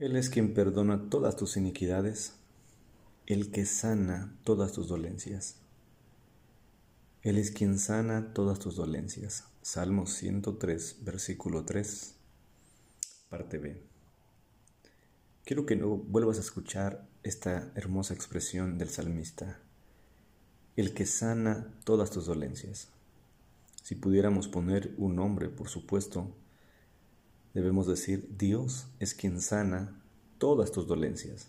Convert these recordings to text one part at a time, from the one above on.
Él es quien perdona todas tus iniquidades, el que sana todas tus dolencias. Él es quien sana todas tus dolencias. Salmo 103, versículo 3, parte B. Quiero que no vuelvas a escuchar esta hermosa expresión del salmista. El que sana todas tus dolencias. Si pudiéramos poner un nombre, por supuesto, debemos decir, Dios es quien sana todas tus dolencias.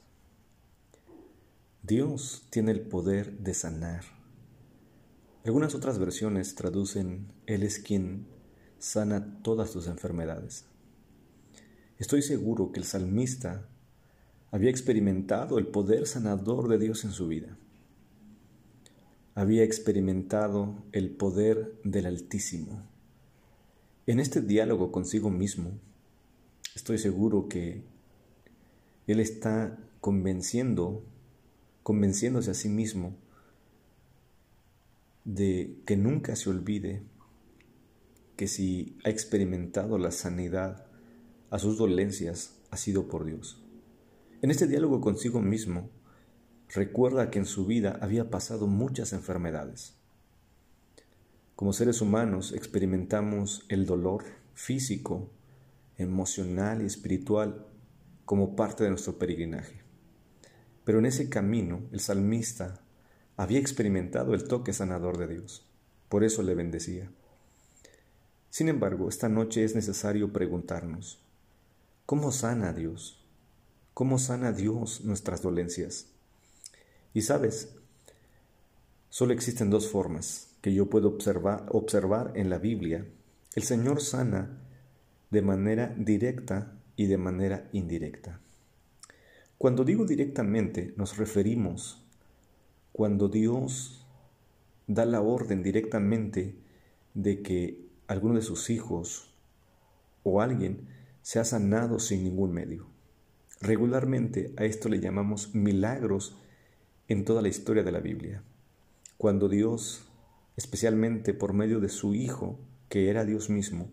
Dios tiene el poder de sanar. Algunas otras versiones traducen, Él es quien sana todas tus enfermedades. Estoy seguro que el salmista había experimentado el poder sanador de Dios en su vida. Había experimentado el poder del Altísimo. En este diálogo consigo mismo, estoy seguro que Él está convenciendo, convenciéndose a sí mismo de que nunca se olvide que si ha experimentado la sanidad a sus dolencias ha sido por Dios. En este diálogo consigo mismo, recuerda que en su vida había pasado muchas enfermedades. Como seres humanos experimentamos el dolor físico, emocional y espiritual como parte de nuestro peregrinaje. Pero en ese camino el salmista había experimentado el toque sanador de Dios. Por eso le bendecía. Sin embargo, esta noche es necesario preguntarnos, ¿cómo sana Dios? ¿Cómo sana Dios nuestras dolencias? Y sabes, solo existen dos formas que yo puedo observar, observar en la Biblia. El Señor sana de manera directa y de manera indirecta. Cuando digo directamente, nos referimos cuando Dios da la orden directamente de que alguno de sus hijos o alguien sea sanado sin ningún medio. Regularmente a esto le llamamos milagros en toda la historia de la Biblia. Cuando Dios, especialmente por medio de su Hijo, que era Dios mismo,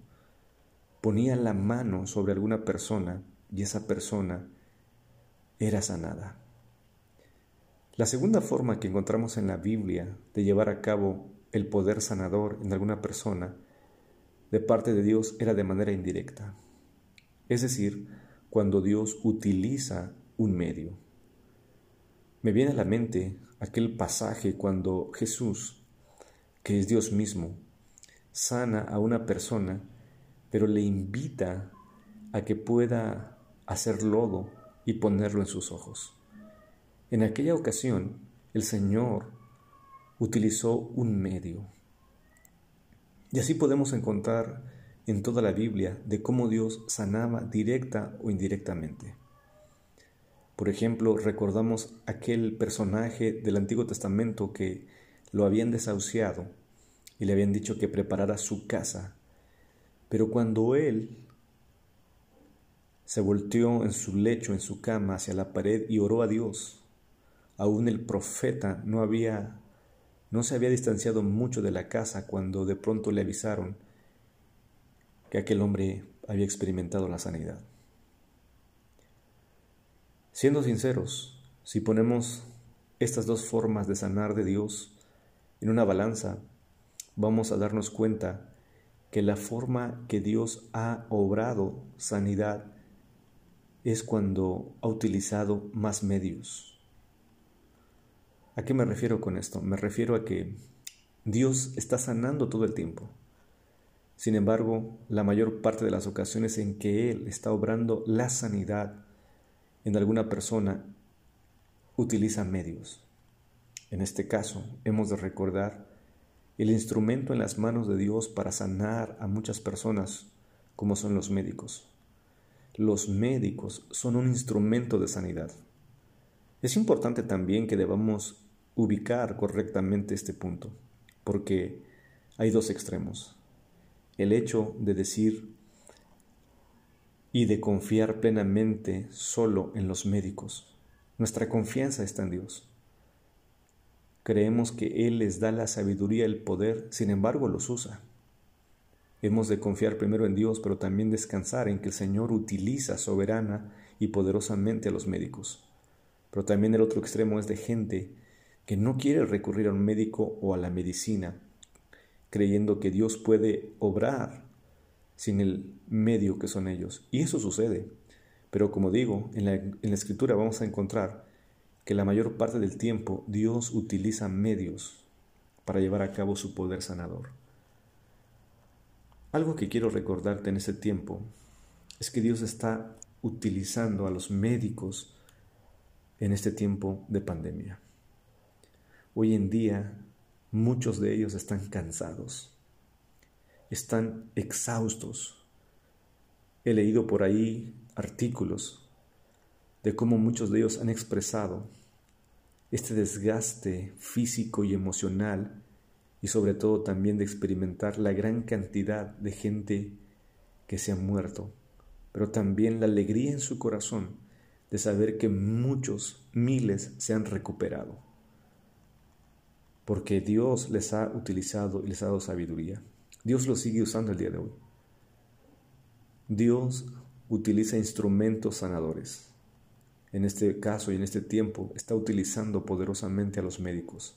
ponía la mano sobre alguna persona y esa persona era sanada. La segunda forma que encontramos en la Biblia de llevar a cabo el poder sanador en alguna persona de parte de Dios era de manera indirecta. Es decir, cuando Dios utiliza un medio. Me viene a la mente aquel pasaje cuando Jesús, que es Dios mismo, sana a una persona, pero le invita a que pueda hacer lodo y ponerlo en sus ojos. En aquella ocasión, el Señor utilizó un medio. Y así podemos encontrar en toda la Biblia de cómo Dios sanaba directa o indirectamente. Por ejemplo, recordamos aquel personaje del Antiguo Testamento que lo habían desahuciado y le habían dicho que preparara su casa. Pero cuando él se volteó en su lecho, en su cama, hacia la pared y oró a Dios, Aún el profeta no había no se había distanciado mucho de la casa cuando de pronto le avisaron que aquel hombre había experimentado la sanidad. Siendo sinceros, si ponemos estas dos formas de sanar de Dios en una balanza, vamos a darnos cuenta que la forma que Dios ha obrado sanidad es cuando ha utilizado más medios. ¿A qué me refiero con esto? Me refiero a que Dios está sanando todo el tiempo. Sin embargo, la mayor parte de las ocasiones en que Él está obrando la sanidad en alguna persona, utiliza medios. En este caso, hemos de recordar el instrumento en las manos de Dios para sanar a muchas personas, como son los médicos. Los médicos son un instrumento de sanidad. Es importante también que debamos ubicar correctamente este punto, porque hay dos extremos. El hecho de decir y de confiar plenamente solo en los médicos. Nuestra confianza está en Dios. Creemos que Él les da la sabiduría el poder, sin embargo los usa. Hemos de confiar primero en Dios, pero también descansar en que el Señor utiliza soberana y poderosamente a los médicos. Pero también el otro extremo es de gente que no quiere recurrir a un médico o a la medicina, creyendo que Dios puede obrar sin el medio que son ellos. Y eso sucede. Pero como digo, en la, en la escritura vamos a encontrar que la mayor parte del tiempo Dios utiliza medios para llevar a cabo su poder sanador. Algo que quiero recordarte en este tiempo es que Dios está utilizando a los médicos en este tiempo de pandemia. Hoy en día muchos de ellos están cansados, están exhaustos. He leído por ahí artículos de cómo muchos de ellos han expresado este desgaste físico y emocional y sobre todo también de experimentar la gran cantidad de gente que se ha muerto, pero también la alegría en su corazón de saber que muchos, miles se han recuperado, porque Dios les ha utilizado y les ha dado sabiduría. Dios lo sigue usando el día de hoy. Dios utiliza instrumentos sanadores. En este caso y en este tiempo está utilizando poderosamente a los médicos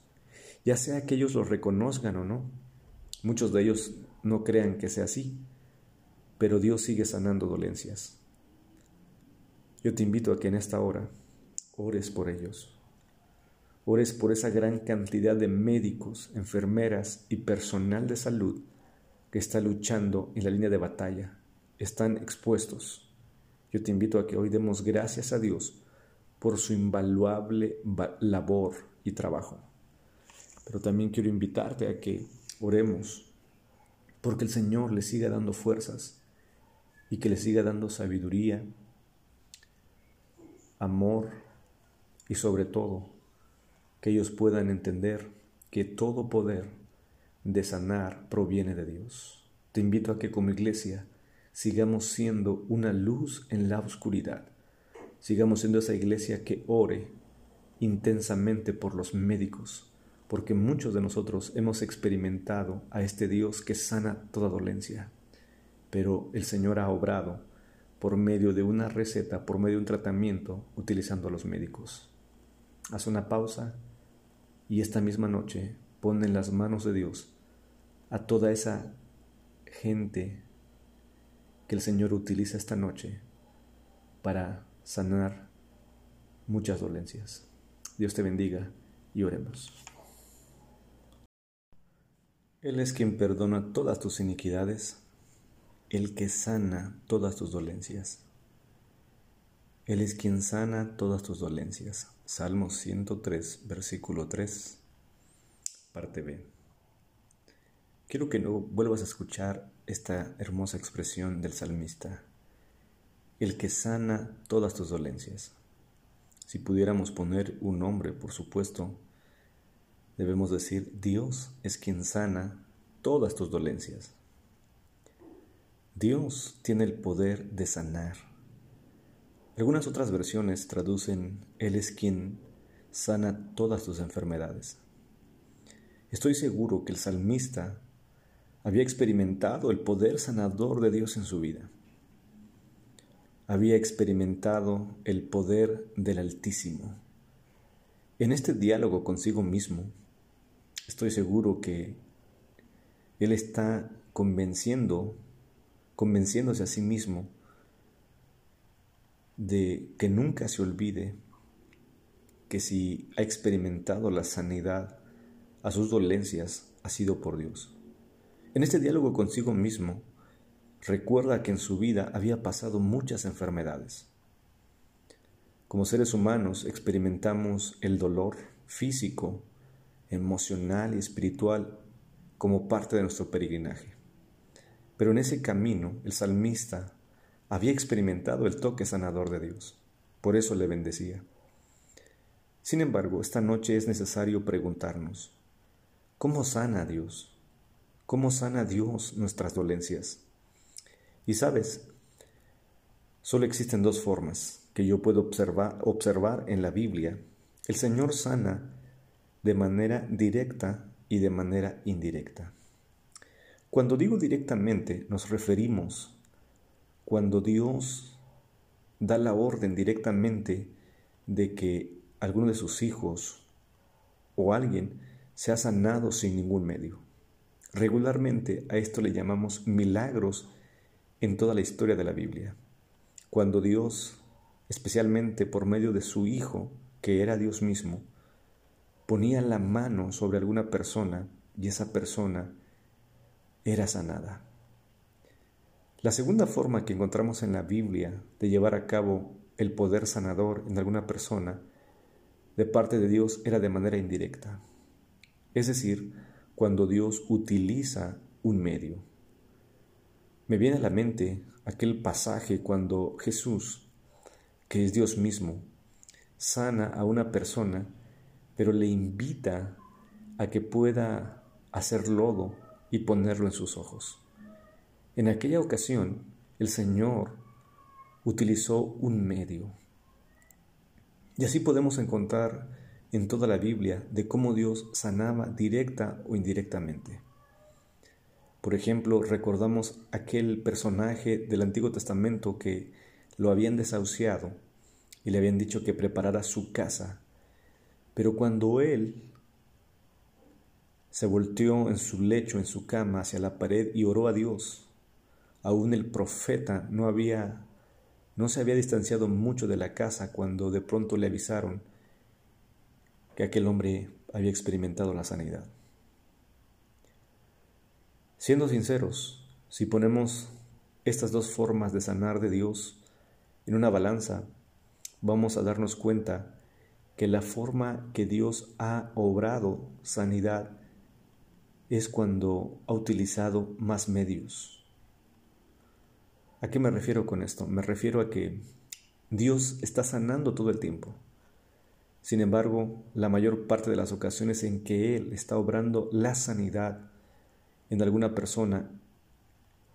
ya sea que ellos lo reconozcan o no. Muchos de ellos no crean que sea así, pero Dios sigue sanando dolencias. Yo te invito a que en esta hora ores por ellos. Ores por esa gran cantidad de médicos, enfermeras y personal de salud que está luchando en la línea de batalla. Están expuestos. Yo te invito a que hoy demos gracias a Dios por su invaluable labor y trabajo. Pero también quiero invitarte a que oremos porque el Señor le siga dando fuerzas y que le siga dando sabiduría, amor y sobre todo que ellos puedan entender que todo poder de sanar proviene de Dios. Te invito a que como iglesia sigamos siendo una luz en la oscuridad. Sigamos siendo esa iglesia que ore intensamente por los médicos, porque muchos de nosotros hemos experimentado a este Dios que sana toda dolencia, pero el Señor ha obrado por medio de una receta, por medio de un tratamiento, utilizando a los médicos. Haz una pausa y esta misma noche pon en las manos de Dios a toda esa gente que el Señor utiliza esta noche para sanar muchas dolencias. Dios te bendiga y oremos. Él es quien perdona todas tus iniquidades, el que sana todas tus dolencias. Él es quien sana todas tus dolencias. Salmo 103, versículo 3, parte B. Quiero que no vuelvas a escuchar esta hermosa expresión del salmista. El que sana todas tus dolencias. Si pudiéramos poner un nombre, por supuesto, debemos decir, Dios es quien sana todas tus dolencias. Dios tiene el poder de sanar. Algunas otras versiones traducen, Él es quien sana todas tus enfermedades. Estoy seguro que el salmista había experimentado el poder sanador de Dios en su vida. Había experimentado el poder del Altísimo. En este diálogo consigo mismo, estoy seguro que Él está convenciendo, convenciéndose a sí mismo de que nunca se olvide que si ha experimentado la sanidad a sus dolencias ha sido por Dios. En este diálogo consigo mismo, recuerda que en su vida había pasado muchas enfermedades. Como seres humanos experimentamos el dolor físico, emocional y espiritual como parte de nuestro peregrinaje. Pero en ese camino el salmista había experimentado el toque sanador de Dios. Por eso le bendecía. Sin embargo, esta noche es necesario preguntarnos, ¿cómo sana Dios? ¿Cómo sana Dios nuestras dolencias? Y sabes, solo existen dos formas que yo puedo observar, observar en la Biblia, el Señor sana de manera directa y de manera indirecta. Cuando digo directamente nos referimos cuando Dios da la orden directamente de que alguno de sus hijos o alguien sea sanado sin ningún medio. Regularmente a esto le llamamos milagros en toda la historia de la Biblia. Cuando Dios, especialmente por medio de su Hijo, que era Dios mismo, ponía la mano sobre alguna persona y esa persona era sanada. La segunda forma que encontramos en la Biblia de llevar a cabo el poder sanador en alguna persona de parte de Dios era de manera indirecta. Es decir, cuando Dios utiliza un medio. Me viene a la mente aquel pasaje cuando Jesús, que es Dios mismo, sana a una persona, pero le invita a que pueda hacer lodo y ponerlo en sus ojos. En aquella ocasión, el Señor utilizó un medio. Y así podemos encontrar en toda la Biblia de cómo Dios sanaba directa o indirectamente. Por ejemplo, recordamos aquel personaje del Antiguo Testamento que lo habían desahuciado y le habían dicho que preparara su casa. Pero cuando él se volteó en su lecho, en su cama, hacia la pared y oró a Dios, aún el profeta no había no se había distanciado mucho de la casa cuando de pronto le avisaron que aquel hombre había experimentado la sanidad. Siendo sinceros, si ponemos estas dos formas de sanar de Dios en una balanza, vamos a darnos cuenta que la forma que Dios ha obrado sanidad es cuando ha utilizado más medios. ¿A qué me refiero con esto? Me refiero a que Dios está sanando todo el tiempo. Sin embargo, la mayor parte de las ocasiones en que Él está obrando la sanidad en alguna persona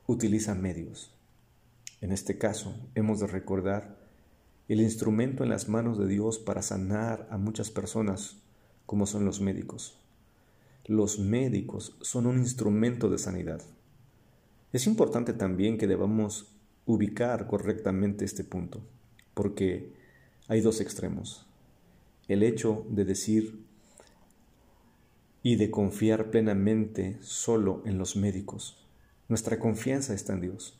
utiliza medios. En este caso, hemos de recordar el instrumento en las manos de Dios para sanar a muchas personas, como son los médicos. Los médicos son un instrumento de sanidad. Es importante también que debamos ubicar correctamente este punto, porque hay dos extremos. El hecho de decir y de confiar plenamente solo en los médicos. Nuestra confianza está en Dios.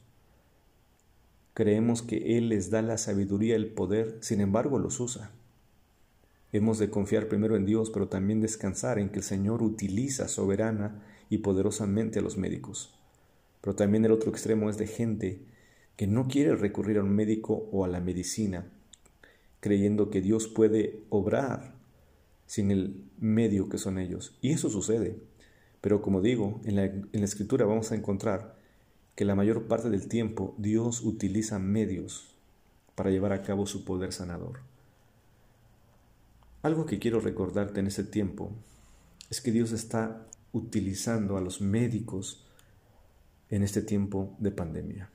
Creemos que Él les da la sabiduría el poder, sin embargo los usa. Hemos de confiar primero en Dios, pero también descansar en que el Señor utiliza soberana y poderosamente a los médicos. Pero también el otro extremo es de gente que no quiere recurrir a un médico o a la medicina, creyendo que Dios puede obrar sin el medio que son ellos. Y eso sucede. Pero como digo, en la, en la escritura vamos a encontrar que la mayor parte del tiempo Dios utiliza medios para llevar a cabo su poder sanador. Algo que quiero recordarte en este tiempo es que Dios está utilizando a los médicos en este tiempo de pandemia.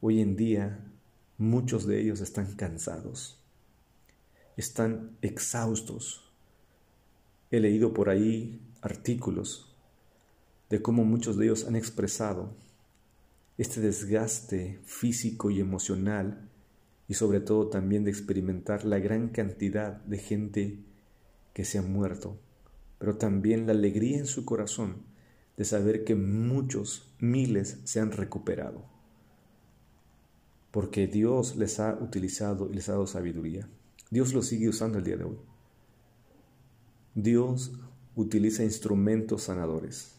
Hoy en día muchos de ellos están cansados, están exhaustos. He leído por ahí artículos de cómo muchos de ellos han expresado este desgaste físico y emocional y sobre todo también de experimentar la gran cantidad de gente que se ha muerto, pero también la alegría en su corazón de saber que muchos, miles se han recuperado, porque Dios les ha utilizado y les ha dado sabiduría. Dios lo sigue usando el día de hoy. Dios utiliza instrumentos sanadores.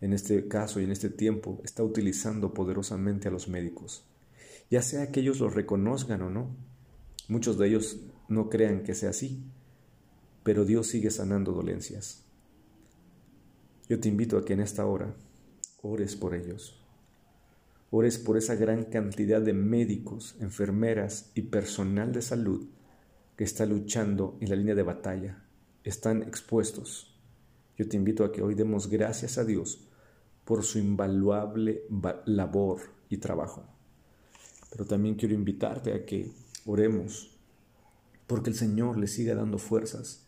En este caso y en este tiempo está utilizando poderosamente a los médicos, ya sea que ellos lo reconozcan o no. Muchos de ellos no crean que sea así, pero Dios sigue sanando dolencias. Yo te invito a que en esta hora ores por ellos. Ores por esa gran cantidad de médicos, enfermeras y personal de salud que está luchando en la línea de batalla, están expuestos. Yo te invito a que hoy demos gracias a Dios por su invaluable labor y trabajo. Pero también quiero invitarte a que oremos porque el Señor le siga dando fuerzas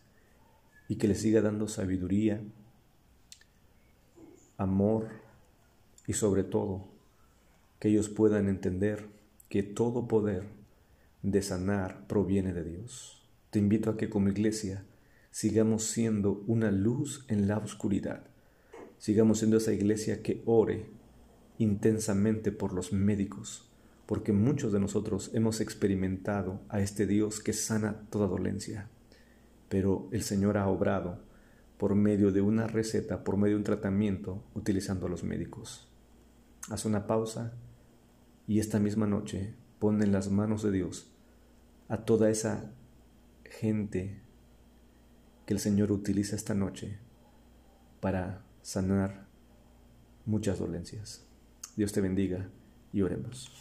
y que le siga dando sabiduría, amor y sobre todo que ellos puedan entender que todo poder de sanar proviene de Dios. Te invito a que como iglesia sigamos siendo una luz en la oscuridad. Sigamos siendo esa iglesia que ore intensamente por los médicos, porque muchos de nosotros hemos experimentado a este Dios que sana toda dolencia. Pero el Señor ha obrado por medio de una receta, por medio de un tratamiento, utilizando a los médicos. Haz una pausa y esta misma noche pon en las manos de Dios a toda esa gente que el Señor utiliza esta noche para sanar muchas dolencias. Dios te bendiga y oremos.